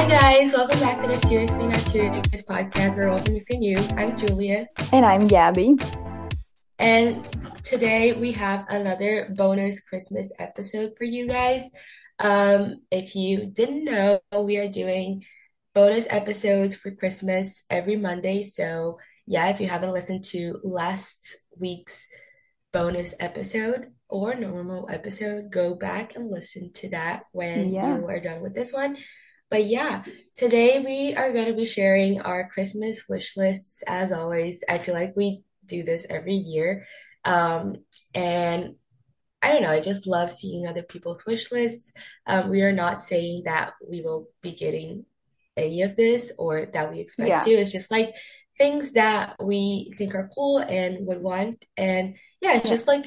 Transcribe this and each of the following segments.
Hi guys, welcome back to the Seriously Not Serious podcast. We're welcome if you're new. I'm Julia. And I'm Gabby. And today we have another bonus Christmas episode for you guys. Um, if you didn't know, we are doing bonus episodes for Christmas every Monday. So yeah, if you haven't listened to last week's bonus episode or normal episode, go back and listen to that when Yeah. you are done with this one. But yeah, today we are going to be sharing our Christmas wish lists as always. I feel like we do this every year. Um, and I don't know, I just love seeing other people's wish lists. Um, we are not saying that we will be getting any of this or that we expect Yeah. to. It's just like things that we think are cool and would want. And yeah, it's Yeah. just like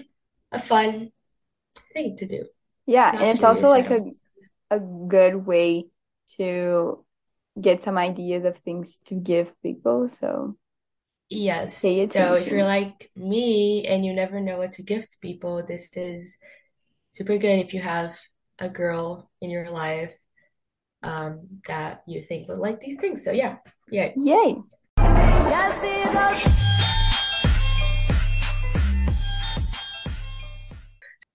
a fun thing to do. Yeah, Not and it's also like a a good way to get some ideas of things to give people. So Yes. pay So if you're like me and you never know what to gift people, this is super good if you have a girl in your life um, that you think would like these things. So yeah, yeah. Yay.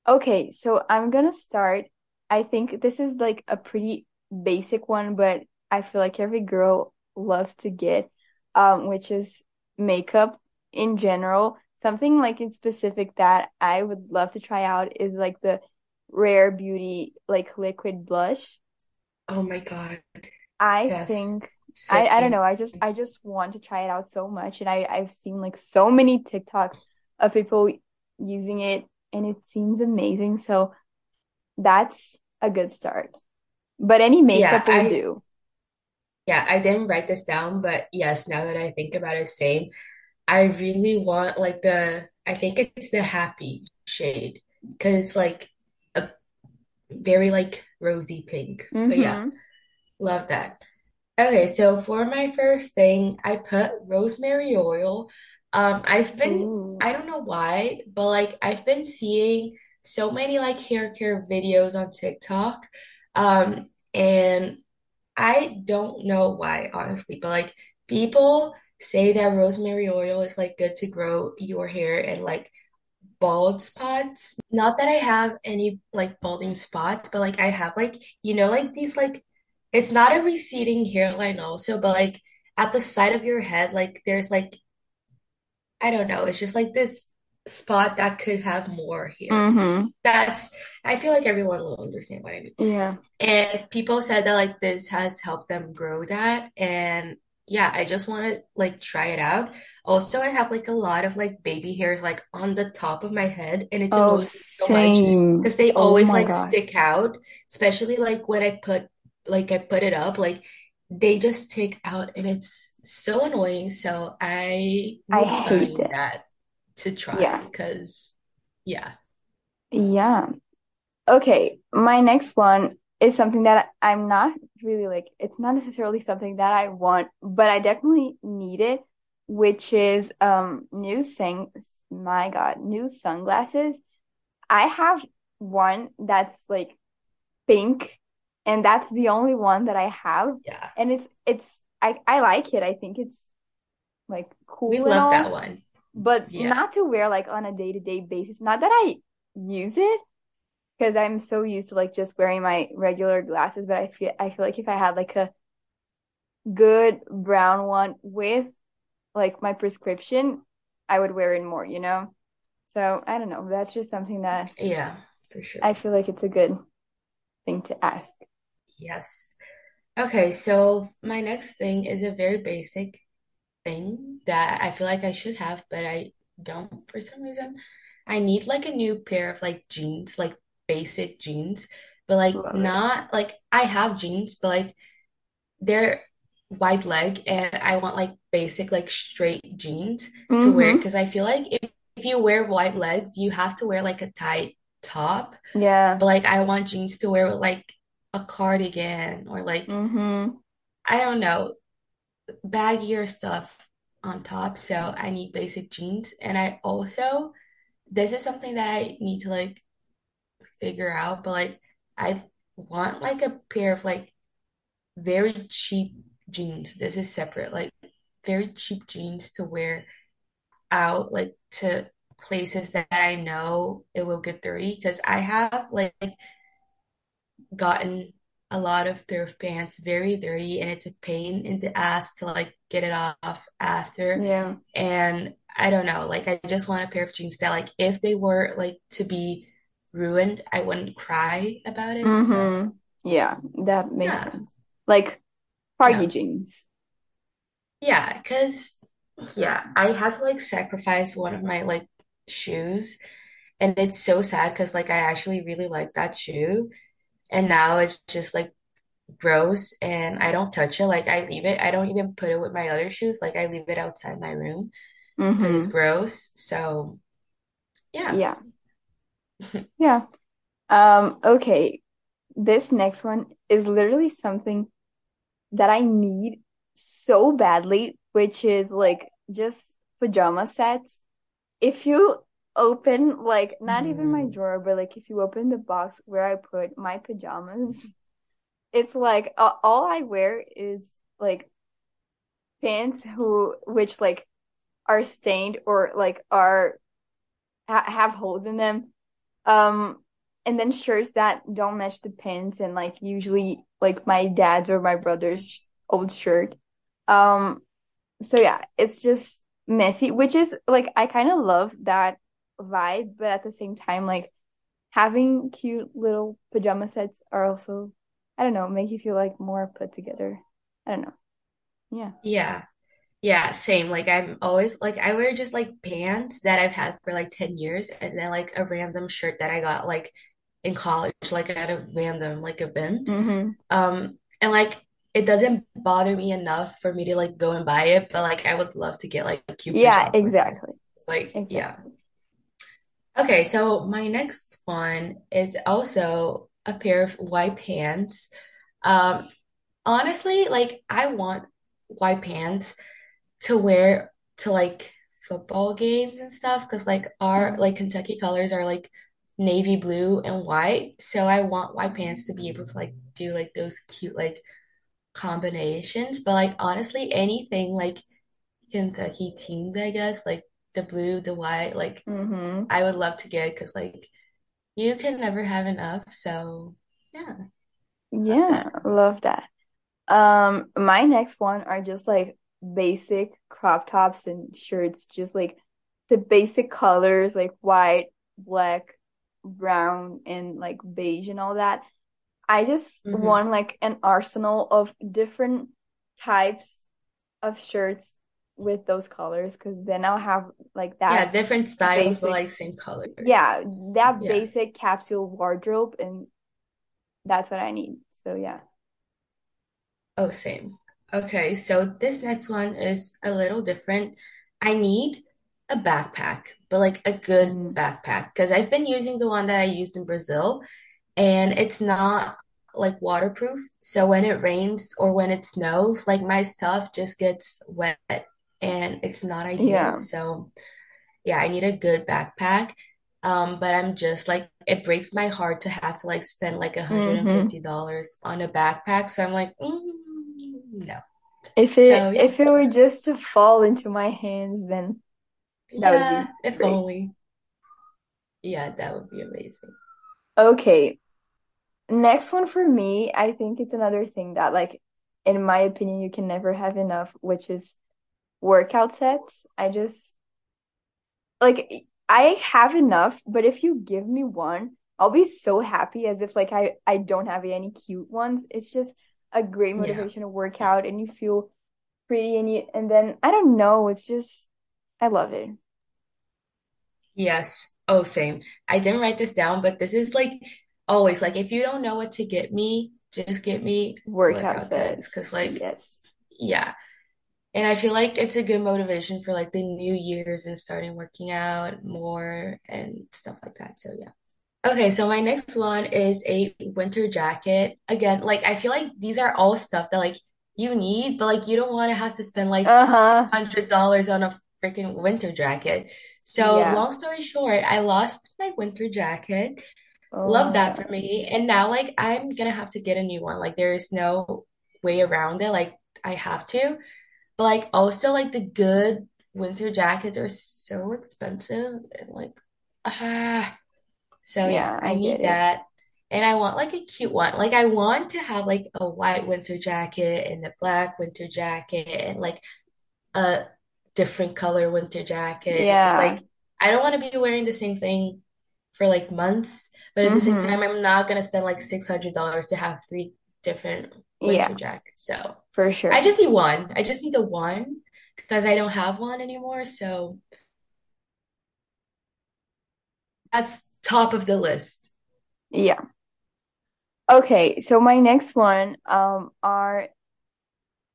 Okay, so I'm gonna start. I think this is like a pretty basic one, but I feel like every girl loves to get, um, which is makeup in general. Something like in specific that I would love to try out is like the Rare Beauty like liquid blush. Oh my God. I Yes. think I I don't know. I just I just want to try it out so much, and I I've seen like so many TikToks of people using it, and it seems amazing. So that's a good start. But any Yeah, makeup will I do. yeah, I didn't write this down, but yes, now that I think about it, same. I really want like the I think it's the happy shade because it's like a very like rosy pink. But yeah, Mm-hmm. love that. Okay, so for my first thing, I put rosemary oil. Um, I've been, Ooh. I don't know why, but like I've been seeing so many like hair care videos on TikTok. Um, and I don't know why, honestly, but like people say that rosemary oil is like good to grow your hair and like bald spots. Not that I have any like balding spots, but like I have like, you know, like these like it's not a receding hairline also, but like at the side of your head, like there's like I don't know, it's just like this spot that could have more here. Mm-hmm. That's I feel like everyone will understand what I mean. Yeah. And people said that like this has helped them grow that. And yeah, I just want to like try it out. Also, I have like a lot of like baby hairs like on the top of my head, and it's Oh, annoying me so much same. because they Oh always like God. stick out, especially like when I put like I put it up, like they just stick out and it's so annoying. So I I hate that to try Yeah. because yeah. Yeah. Okay, my next one is something that I'm not really like, it's not necessarily something that I want, but I definitely need it, which is um new sang my God, new sunglasses. I have one that's like pink, and that's the only one that I have, Yeah. and it's it's I I like it. I think it's like We cool and love that one. But Yeah. not to wear like on a day-to-day basis. Not that I use it because I'm so used to like just wearing my regular glasses, but I feel I feel like if I had like a good brown one with like my prescription, I would wear it more, you know? So I don't know. That's just something that Yeah, for sure. I feel like it's a good thing to ask. Yes. Okay, so my next thing is a very basic thing that I feel like I should have, but I don't for some reason. I need like a new pair of like jeans, like basic jeans, but like Love it. not like I have jeans, but like they're wide leg and I want like basic like straight jeans to wear Mm-hmm. because I feel like if, if you wear wide legs, you have to wear like a tight top. Yeah. But like I want jeans to wear with like a cardigan or like Mm-hmm. I don't know, baggier stuff on top. So I need basic jeans. And I also, this is something that I need to like figure out, but like I want like a pair of like very cheap jeans. This is separate, like very cheap jeans to wear out, like to places that I know it will get dirty. Because I have like gotten a lot of pair of pants very dirty, and it's a pain in the ass to like get it off after. Yeah. And I don't know, like I just want a pair of jeans that like if they were like to be ruined, I wouldn't cry about it. Mm-hmm. Yeah, that makes yeah. sense. Like party Yeah. jeans. Yeah, because yeah, I had to like sacrifice one of my like shoes and it's so sad because like I actually really like that shoe and now it's just like gross and I don't touch it. Like I leave it. I don't even put it with my other shoes. Like I leave it outside my room because it's Mm-hmm. gross. So yeah. Yeah. Yeah. Um, okay. This next one is literally something that I need so badly, which is like just pajama sets. If you open like not even my Mm. drawer, but like if you open the box where I put my pajamas, it's like uh, all I wear is like pants who which like are stained or like are ha have holes in them. Um, and then shirts that don't match the pants and like usually like my dad's or my brother's old shirt. Um, so yeah, it's just messy, which is like I kind of love that vibe, but at the same time, like having cute little pajama sets are also, I don't know, make you feel like more put together. I don't know. Yeah. Yeah. Yeah, same. Like I'm always like I wear just like pants that I've had for like 10 years and then like a random shirt that I got like in college, like at a random like event. Mm-hmm. Um and like it doesn't bother me enough for me to like go and buy it, but like I would love to get like cute Yeah, exactly. Like, yeah. Okay, so my next one is also a pair of white pants. Um honestly, like I want white pants to wear to like football games and stuff because like our like Kentucky colors are like navy blue and white. So I want white pants to be able to like do like those cute like combinations. But like honestly, anything like Kentucky teams, I guess, like the blue, the white, like Mm-hmm. I would love to get because like you can never have enough. So yeah, Yeah, love that. Um, my next one are just like basic crop tops and shirts, just like the basic colors like white, black, brown, and like beige and all that. I just hmm want like an arsenal of different types of shirts with those colors because then I'll have like that Yeah, different styles but like same colors. yeah, that Yeah. basic capsule wardrobe, and that's what I need. So yeah. Oh, same. Okay, so this next one is a little different. I need a backpack, but like a good Mm, backpack because I've been using the one that I used in Brazil and it's not like waterproof. So when it rains or when it snows, like my stuff just gets wet and it's not ideal. yeah. So yeah, I need a good backpack. Um, but I'm just like it breaks my heart to have to like spend like hmm $150 on a backpack. So I'm like, mm, no. If So it yeah, if it were just to fall into my hands, then that would be if great. only. Yeah, that would be amazing. Okay, next one for me, I think it's another thing that like in my opinion you can never have enough, which is workout sets. I just like I have enough, but if you give me one, I'll be so happy as if like I I don't have any cute ones. It's just a great Yeah. motivation to work out and you feel pretty and you and then I don't know, it's just I love it. Yes. Oh, same. I didn't write this down, but this is like always like if you don't know what to get me, just get me Workout workout sets. Cause like, Yes. yeah. And I feel like it's a good motivation for like the new years and starting working out more and stuff like that. So yeah. Okay, so my next one is a winter jacket. Again, like I feel like these are all stuff that like you need, but like you don't want to have to spend like Uh-huh. hundred dollars on a freaking winter jacket. So Yeah. long story short, I lost my winter jacket. Oh Love that for me. And now like I'm gonna have to get a new one. Like there is no way around it. Like I have to. But like also like the good winter jackets are so expensive and like ah so yeah, Yeah, I I need it. that. And I want like a cute one. Like I want to have like a white winter jacket and a black winter jacket and like a different color winter jacket Yeah. like I don't want to be wearing the same thing for like months, but at the same Mm-hmm. time I'm not gonna spend like $600 to have three different winter Yeah. So for sure, I just need one. I just need the one because I don't have one anymore. So that's top of the list. Yeah. Okay, so my next one um are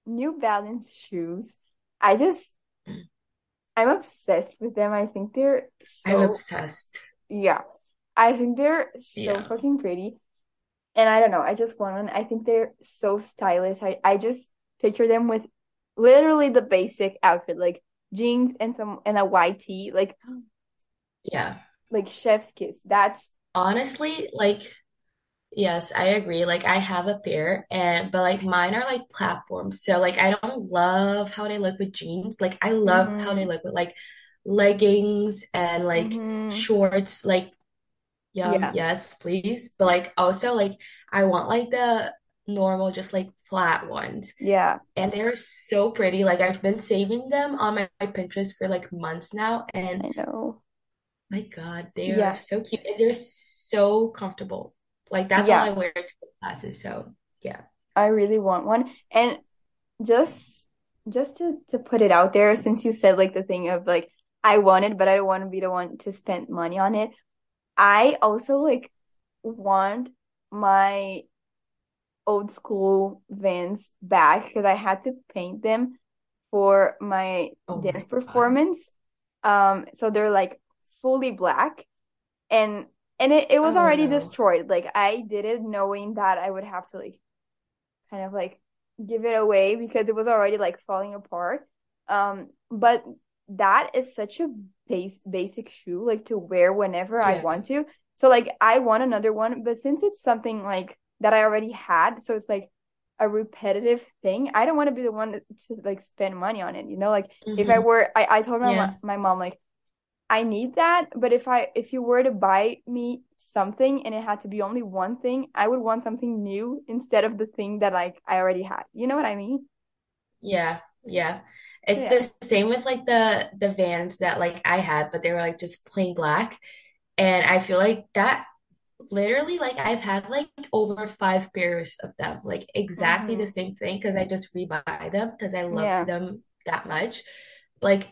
New Balance shoes. I just I'm obsessed with them. I think they're I'm obsessed. yeah. I think they're so Yeah. fucking pretty. And I don't know, I just want one. I think they're so stylish. I, I just picture them with literally the basic outfit, like jeans and some and a white tee, like Yeah. like chef's kiss. That's Honestly, like Yes, I agree. Like I have a pair and but like mine are like platforms. So like I don't love how they look with jeans. Like I love how they mm-hmm, look with like leggings and like mm-hmm, shorts. Like yum, yeah, yes, please. But like also like I want like the normal just like flat ones. yeah, And they're so pretty. Like I've been saving them on my, my Pinterest for like months now and I know. my God, they are so cute and they're so comfortable. Like that's all I wear to classes. So yeah. I really want one. And just just to to put it out there, since you said like the thing of like I want it, but I don't want to be the one to spend money on it. I also like want my old school Vans back because I had to paint them for my Oh dance my God. performance. Um, so they're like fully black and and it, it was Oh already no. destroyed. Like I did it knowing that I would have to like kind of like give it away because it was already like falling apart. Um, but that is such a base basic shoe like to wear whenever I want to. So like I want another one, but since it's something like that I already had, so it's like a repetitive thing. I don't want to be the one to, like spend money on it, you know? Like if I hmm were I, I told my Yeah. my mom like I need that, but if I if you were to buy me something and it had to be only one thing, I would want something new instead of the thing that like I already had. You know what I mean? Yeah. Yeah. It's yeah. the same with like the the Vans that like I had, but they were like just plain black. And I feel like that literally like I've had like over five pairs of them, like exactly the Mm-hmm. same thing because I just rebuy them because I love Yeah. them that much. Like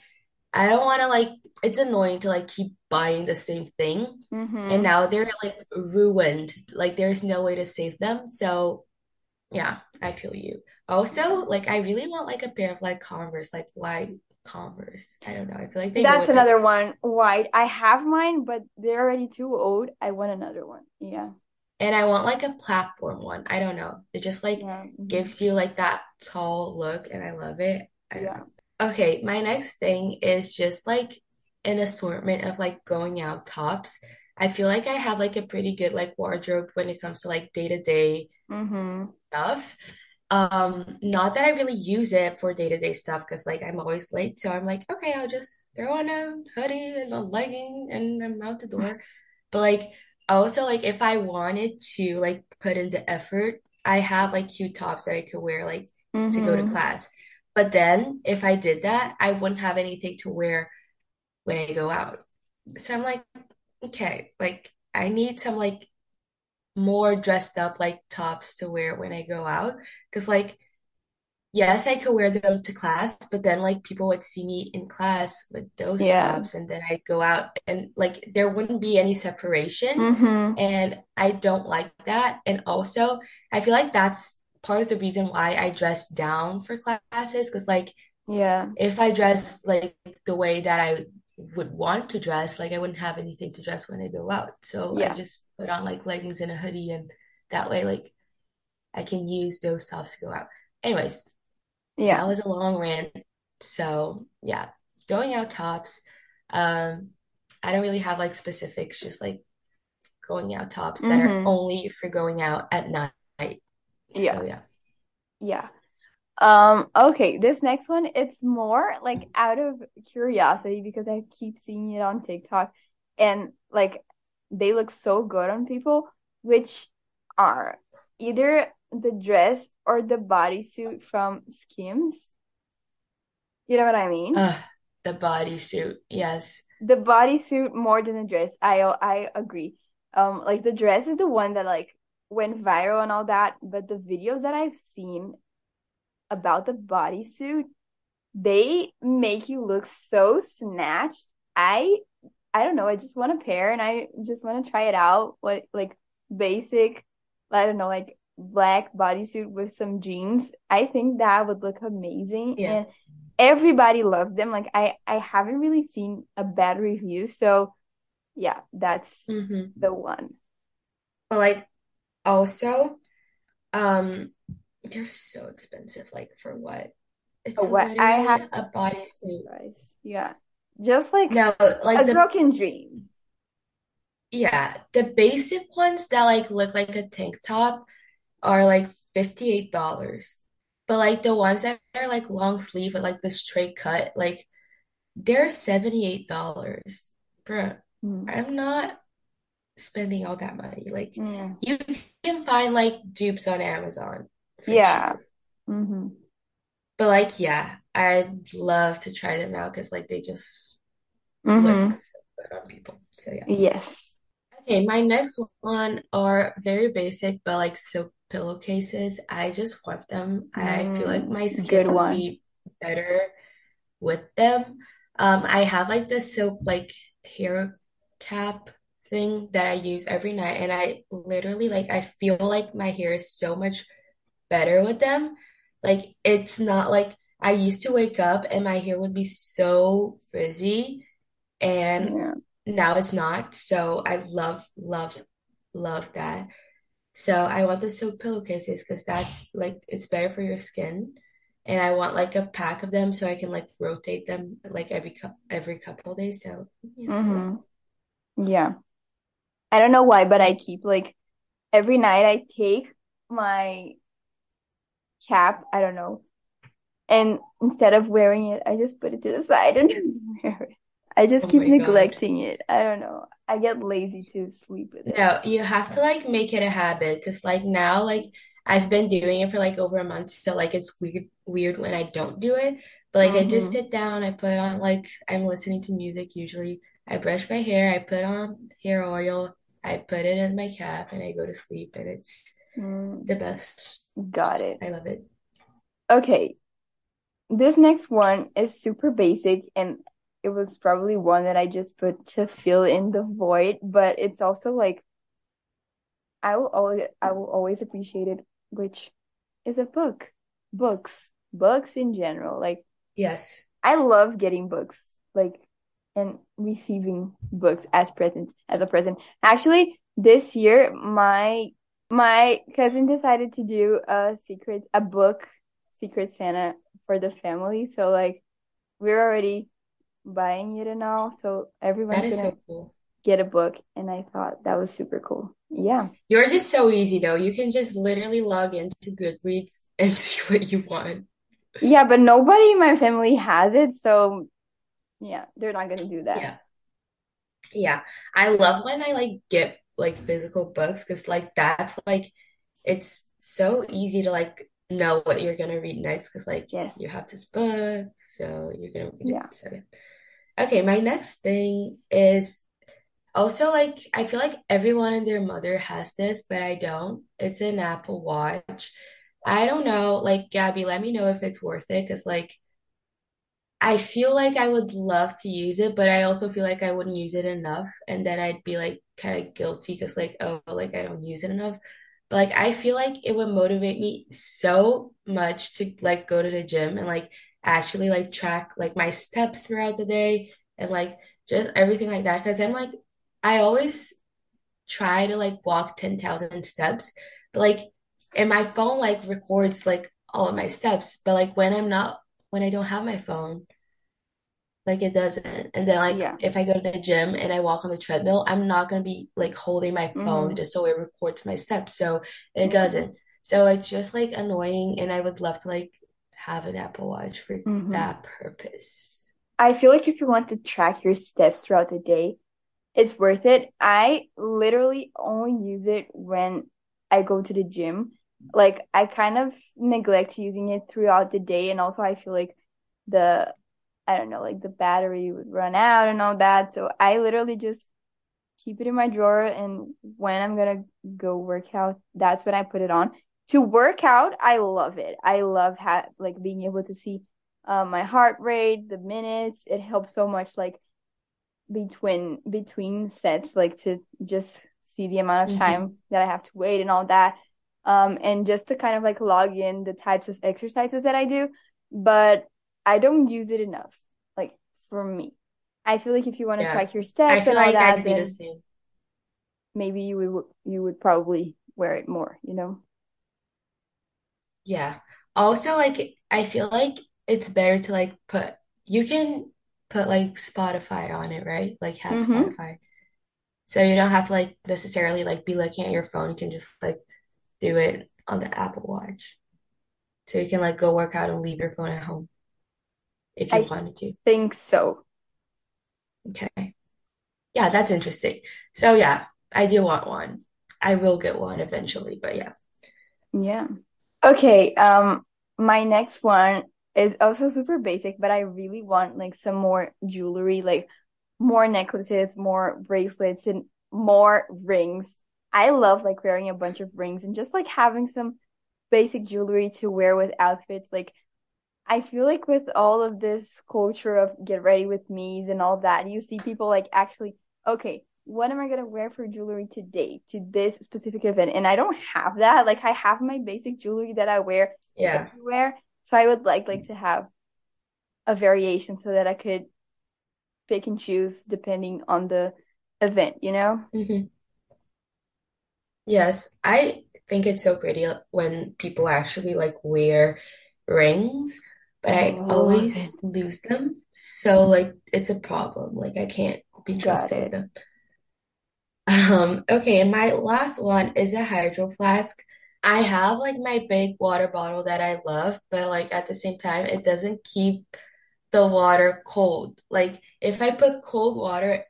I don't want to like it's annoying to like keep buying the same thing. And Mm-hmm. now they're like ruined. Like there's no way to save them. So yeah, I feel you. Also, like I really want like a pair of like Converse, like white Converse. I don't know. I feel like they That's another one. White. I have mine, but they're already too old. I want another one. Yeah. And I want like a platform one. I don't know. It just like Yeah. hmm gives you like that tall look and I love it. I Yeah. know. Okay, my next thing is just like an assortment of like going out tops. I feel like I have like a pretty good like wardrobe when it comes to like day-to-day Mm-hmm. stuff. Um, not that I really use it for day-to-day stuff because like I'm always late. So I'm like, okay, I'll just throw on a hoodie and a legging and I'm out the door. But like also like if I wanted to like put in the effort, I have like cute tops that I could wear like to go to Mm-hmm. class. But then if I did that, I wouldn't have anything to wear when I go out. So I'm like, okay, like I need some like more dressed up like tops to wear when I go out. Cause like yes, I could wear them to class, but then like people would see me in class with those Yeah. tops and then I'd go out and like there wouldn't be any separation. Mm-hmm. And I don't like that. And also, I feel like that's part of the reason why I dress down for classes. Because like Yeah. if I dress like the way that I would want to dress, like I wouldn't have anything to dress when I go out. So I just put on like leggings and a hoodie and that way like I can use those tops to go out. Anyways, Yeah. that was a long rant. So yeah, going out tops. Um, I don't really have like specifics, just like going out tops that are Mm-hmm. only for going out at night. Yeah. So yeah. Yeah. Um, okay, this next one, it's more like out of curiosity because I keep seeing it on TikTok and like they look so good on people, which are either the dress or the bodysuit from Skims. You know what I mean? Uh, the bodysuit. Yes. The bodysuit more than the dress. I I agree. Um, like the dress is the one that like went viral and all that, but the videos that I've seen about the bodysuit, they make you look so snatched. I I don't know, I just want a pair and I just want to try it out. What like basic, I don't know, like black bodysuit with some jeans. I think that would look amazing Yeah. and everybody loves them. Like I I haven't really seen a bad review, so yeah, that's hmm the one. But like also, um, they're so expensive. Like for what? It's what I have a bodysuit. Yeah. Just like No, a like girl the can dream. yeah, the basic ones that like look like a tank top are like $58. But like the ones that are like long sleeve with like the straight cut, like they're $78. Bruh, Mm. I'm not spending all that money. Like Yeah. you can find like dupes on Amazon Yeah. cheaper. hmm But like yeah, I'd love to try them out because like they just look hmm so good on people. So yeah. Yes. Okay, my next one are very basic, but like silk pillowcases. I just want them. I feel like Mm. my skin Good would be better with them. Um, I have like the silk like hair cap thing that I use every night, and I literally like I feel like my hair is so much better with them. Like it's not like I used to wake up and my hair would be so frizzy and Yeah. now it's not. So I love, love, love that. So I want the silk pillowcases because that's like it's better for your skin. And I want like a pack of them so I can like rotate them like every every couple days. So yeah, I love hmm Yeah. I don't know why, but I keep like every night I take my cap, I don't know, and instead of wearing it, I just put it to the side and wear it. I just Oh keep my God. neglecting it. I don't know. I get lazy to sleep with it. No, you have to like make it a habit because like now like I've been doing it for like over a month, so like it's weird weird when I don't do it. But like I just hmm sit down, I put on like I'm listening to music usually. I brush my hair, I put on hair oil, I put it in my cap, and I go to sleep, and it's Mm, the best. got it. I love it. Okay, this next one is super basic and it was probably one that I just put to fill in the void, but it's also like I will always I will always appreciate it, which is a book. Books. Books in general. Like Yes. I love getting books, like and receiving books as presents as a present. Actually, this year my my cousin decided to do a secret a book Secret Santa for the family. So like we're already buying it and all, so That everyone's is gonna so cool. get a book, and I thought that was super cool. Yeah. Yours is so easy though. You can just literally log into Goodreads and see what you want. Yeah, but nobody in my family has it, so yeah, they're not gonna do that. Yeah. Yeah. I love when I like get like physical books because like that's like it's so easy to like know what you're gonna read next because like Yes. you have this book, so you're gonna read it. So yeah. Okay, my next thing is also like I feel like everyone and their mother has this, but I don't. It's an Apple Watch. I don't know, like Gabby, let me know if it's worth it because like I feel like I would love to use it, but I also feel like I wouldn't use it enough. And then I'd be like kind of guilty because like, oh, like I don't use it enough. But like I feel like it would motivate me so much to like go to the gym and like actually like track like my steps throughout the day and like just everything like that. Because I'm like, I always try to like walk 10,000 steps, but like, and my phone like records like all of my steps. But like when I'm not, when I don't have my phone, like it doesn't. And then like Yeah. if I go to the gym and I walk on the treadmill, I'm not gonna be like holding my phone hmm just so it records my steps. So it Yeah. doesn't. So it's just like annoying, and I would love to like have an Apple Watch for hmm that purpose. I feel like if you want to track your steps throughout the day, it's worth it. I literally only use it when I go to the gym. Like I kind of neglect using it throughout the day, and also I feel like the I don't know, like the battery would run out and all that. So I literally just keep it in my drawer, and when I'm gonna go work out, that's when I put it on. To work out, I love it. I love ha like being able to see uh, my heart rate, the minutes. It helps so much, like between between sets, like to just see the amount of hmm time that I have to wait and all that. Um, and just to kind of like log in the types of exercises that I do, but I don't use it enough, like for me. I feel like if you want to Yeah, track your steps and all like that, I'd be the maybe you would you would probably wear it more, you know? Yeah. Also, like I feel like it's better to like put you can put like Spotify on it, right? Like have Mm-hmm. Spotify. So you don't have to like necessarily like be looking at your phone. You can just like do it on the Apple Watch. So you can like go work out and leave your phone at home if you I wanted to. think so. Okay. Yeah, that's interesting. So yeah, I do want one. I will get one eventually, but yeah. Yeah. Okay, um, my next one is also super basic, but I really want like some more jewelry, like more necklaces, more bracelets, and more rings. I love like wearing a bunch of rings and just like having some basic jewelry to wear with outfits. Like I feel like with all of this culture of get ready with me's and all that, you see people like actually, okay, what am I gonna wear for jewelry today to this specific event? And I don't have that. Like I have my basic jewelry that I wear Yeah. everywhere. So I would like like to have a variation so that I could pick and choose depending on the event, you know? hmm Yes, I think it's so pretty when people actually like wear rings, but I it. always lose them. So like it's a problem. Like I can't be Got trusted with it. them. Um, okay, and my last one is a hydro flask. I have like my big water bottle that I love, but like at the same time, it doesn't keep the water cold. Like if I put cold water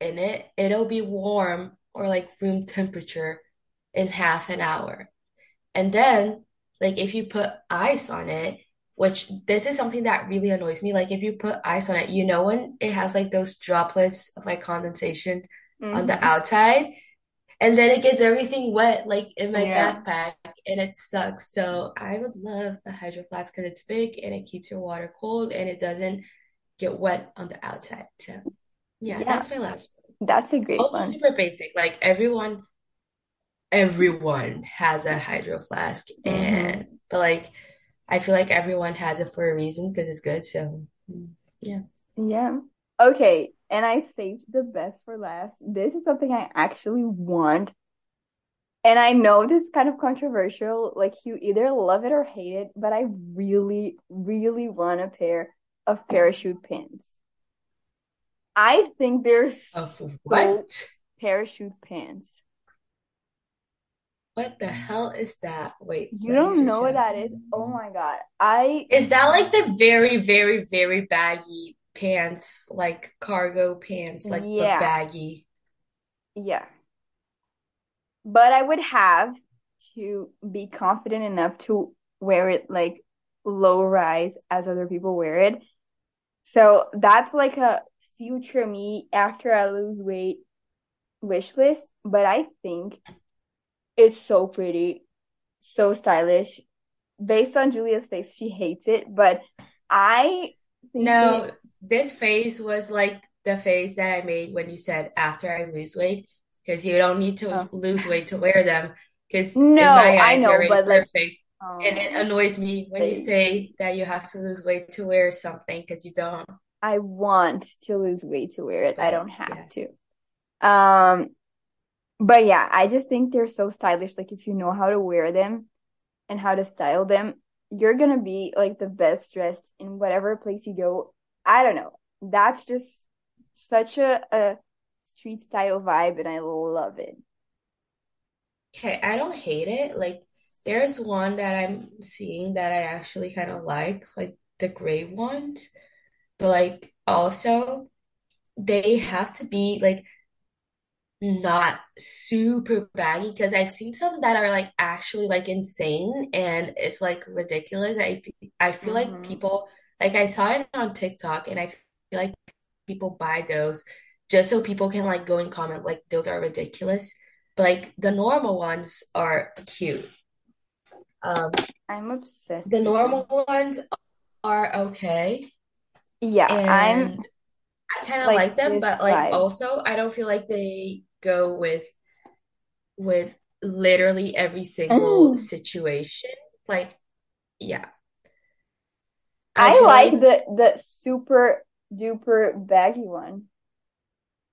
in it, it'll be warm or like room temperature in half an hour. And then, like, if you put ice on it, which this is something that really annoys me, like, if you put ice on it, you know, when it has like those droplets of like condensation on the Mm-hmm. outside, and then it gets everything wet, like in my Yeah. backpack, and it sucks. So, I would love a hydro flask because it's big and it keeps your water cold and it doesn't get wet on the outside. So, yeah, Yeah, that's my last one. that's a great Also, one. super basic. Like, everyone everyone has a hydro flask and Mm-hmm. but like I feel like everyone has it for a reason because it's good. So yeah. Yeah. Okay, and I saved the best for last. This is something I actually want. And I know this is kind of controversial. Like you either love it or hate it, but I really, really want a pair of parachute pants. I think they're Of so what? parachute pants. What the hell is that? Wait, You don't know what that is? Oh my God. I, Is that like the very, very, very baggy pants, like cargo pants, like yeah, baggy? yeah. But I would have to be confident enough to wear it like low rise as other people wear it. So that's like a future me after I lose weight wish list. But I think it's so pretty, so stylish. Based on Julia's face, she hates it, but I think it. No, this face was like the face that I made when you said after I lose weight, because you don't need to Oh. lose weight to wear them. Because No, my I know, but like, perfect. And it oh, annoys me when you say that you have to lose weight to wear something because you don't. I want to lose weight to wear it. I don't have yeah. to. Um, but yeah, I just think they're so stylish. Like if you know how to wear them and how to style them, you're gonna be like the best dressed in whatever place you go. I don't know. That's just such a, a street style vibe, and I love it. Okay, I don't hate it. Like there's one that I'm seeing that I actually kind of like, like the gray ones, but like also they have to be like not super baggy because I've seen some that are like actually like insane and it's like ridiculous. I I feel like hmm people like I saw it on TikTok and I feel like people buy those just so people can like go and comment like those are ridiculous. But like the normal ones are cute. Um, I'm obsessed the normal ones are okay Yeah, I'm I kind of like like them, but like also I don't feel like they go with with literally every single Mm. situation. Like, yeah, I I like like the the super duper baggy one.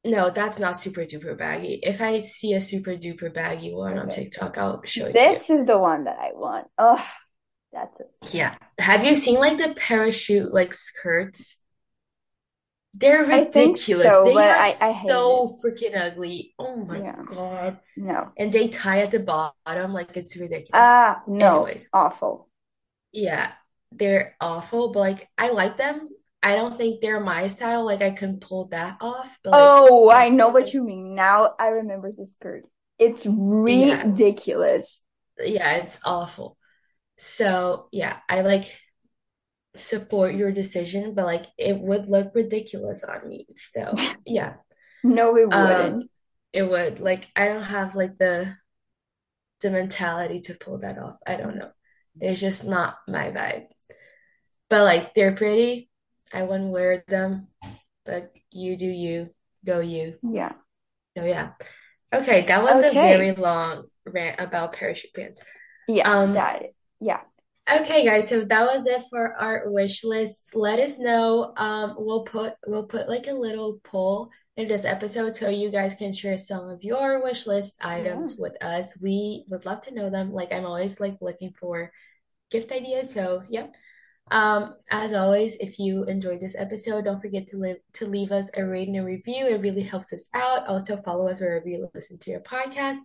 no, that's not super duper baggy. If I see a super duper baggy one on TikTok, I'll show it. This is the one that I want. Oh, that's it. Yeah. Have you seen like the parachute like skirts? They're ridiculous. so, They are I I hate it. so freaking ugly. Oh my Yeah. God. No. And they tie at the bottom like it's ridiculous. Ah, no. Anyways, Awful. Yeah, they're awful, but like I like them. I don't think they're my style. Like I can pull that off, but like Oh, I know what you mean. Now I remember the skirt. It's yeah, ridiculous. yeah, it's awful. So yeah, I like support your decision, but like it would look ridiculous on me. So yeah, No, it um, wouldn't. it would like I don't have like the the mentality to pull that off. I don't know. It's just not my vibe. But like they're pretty. I wouldn't wear them. but you do you, go you. Yeah. So yeah. Okay, that was a very long rant about parachute pants. Yeah, Um, that yeah. Okay guys, so that was it for our wish list. Let us know. Um, we'll put we'll put like a little poll in this episode so you guys can share some of your wish list Yeah. items with us. We would love to know them. Like I'm always like looking for gift ideas. So yep. Um, as always, if you enjoyed this episode, don't forget to live to leave us a rating and review. It really helps us out. Also, follow us wherever you listen to your podcast.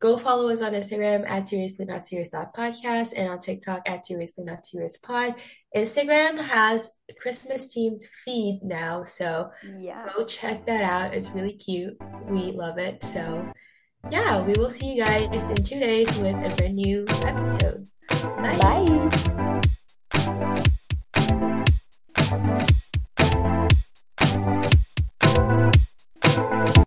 Go follow us on Instagram at seriously not serious podcast and on TikTok at seriously not serious pod. Instagram has a Christmas themed feed now, so Yeah. go check that out. It's really cute. We love it. So yeah, we will see you guys in two days with a brand new episode. Bye. Bye.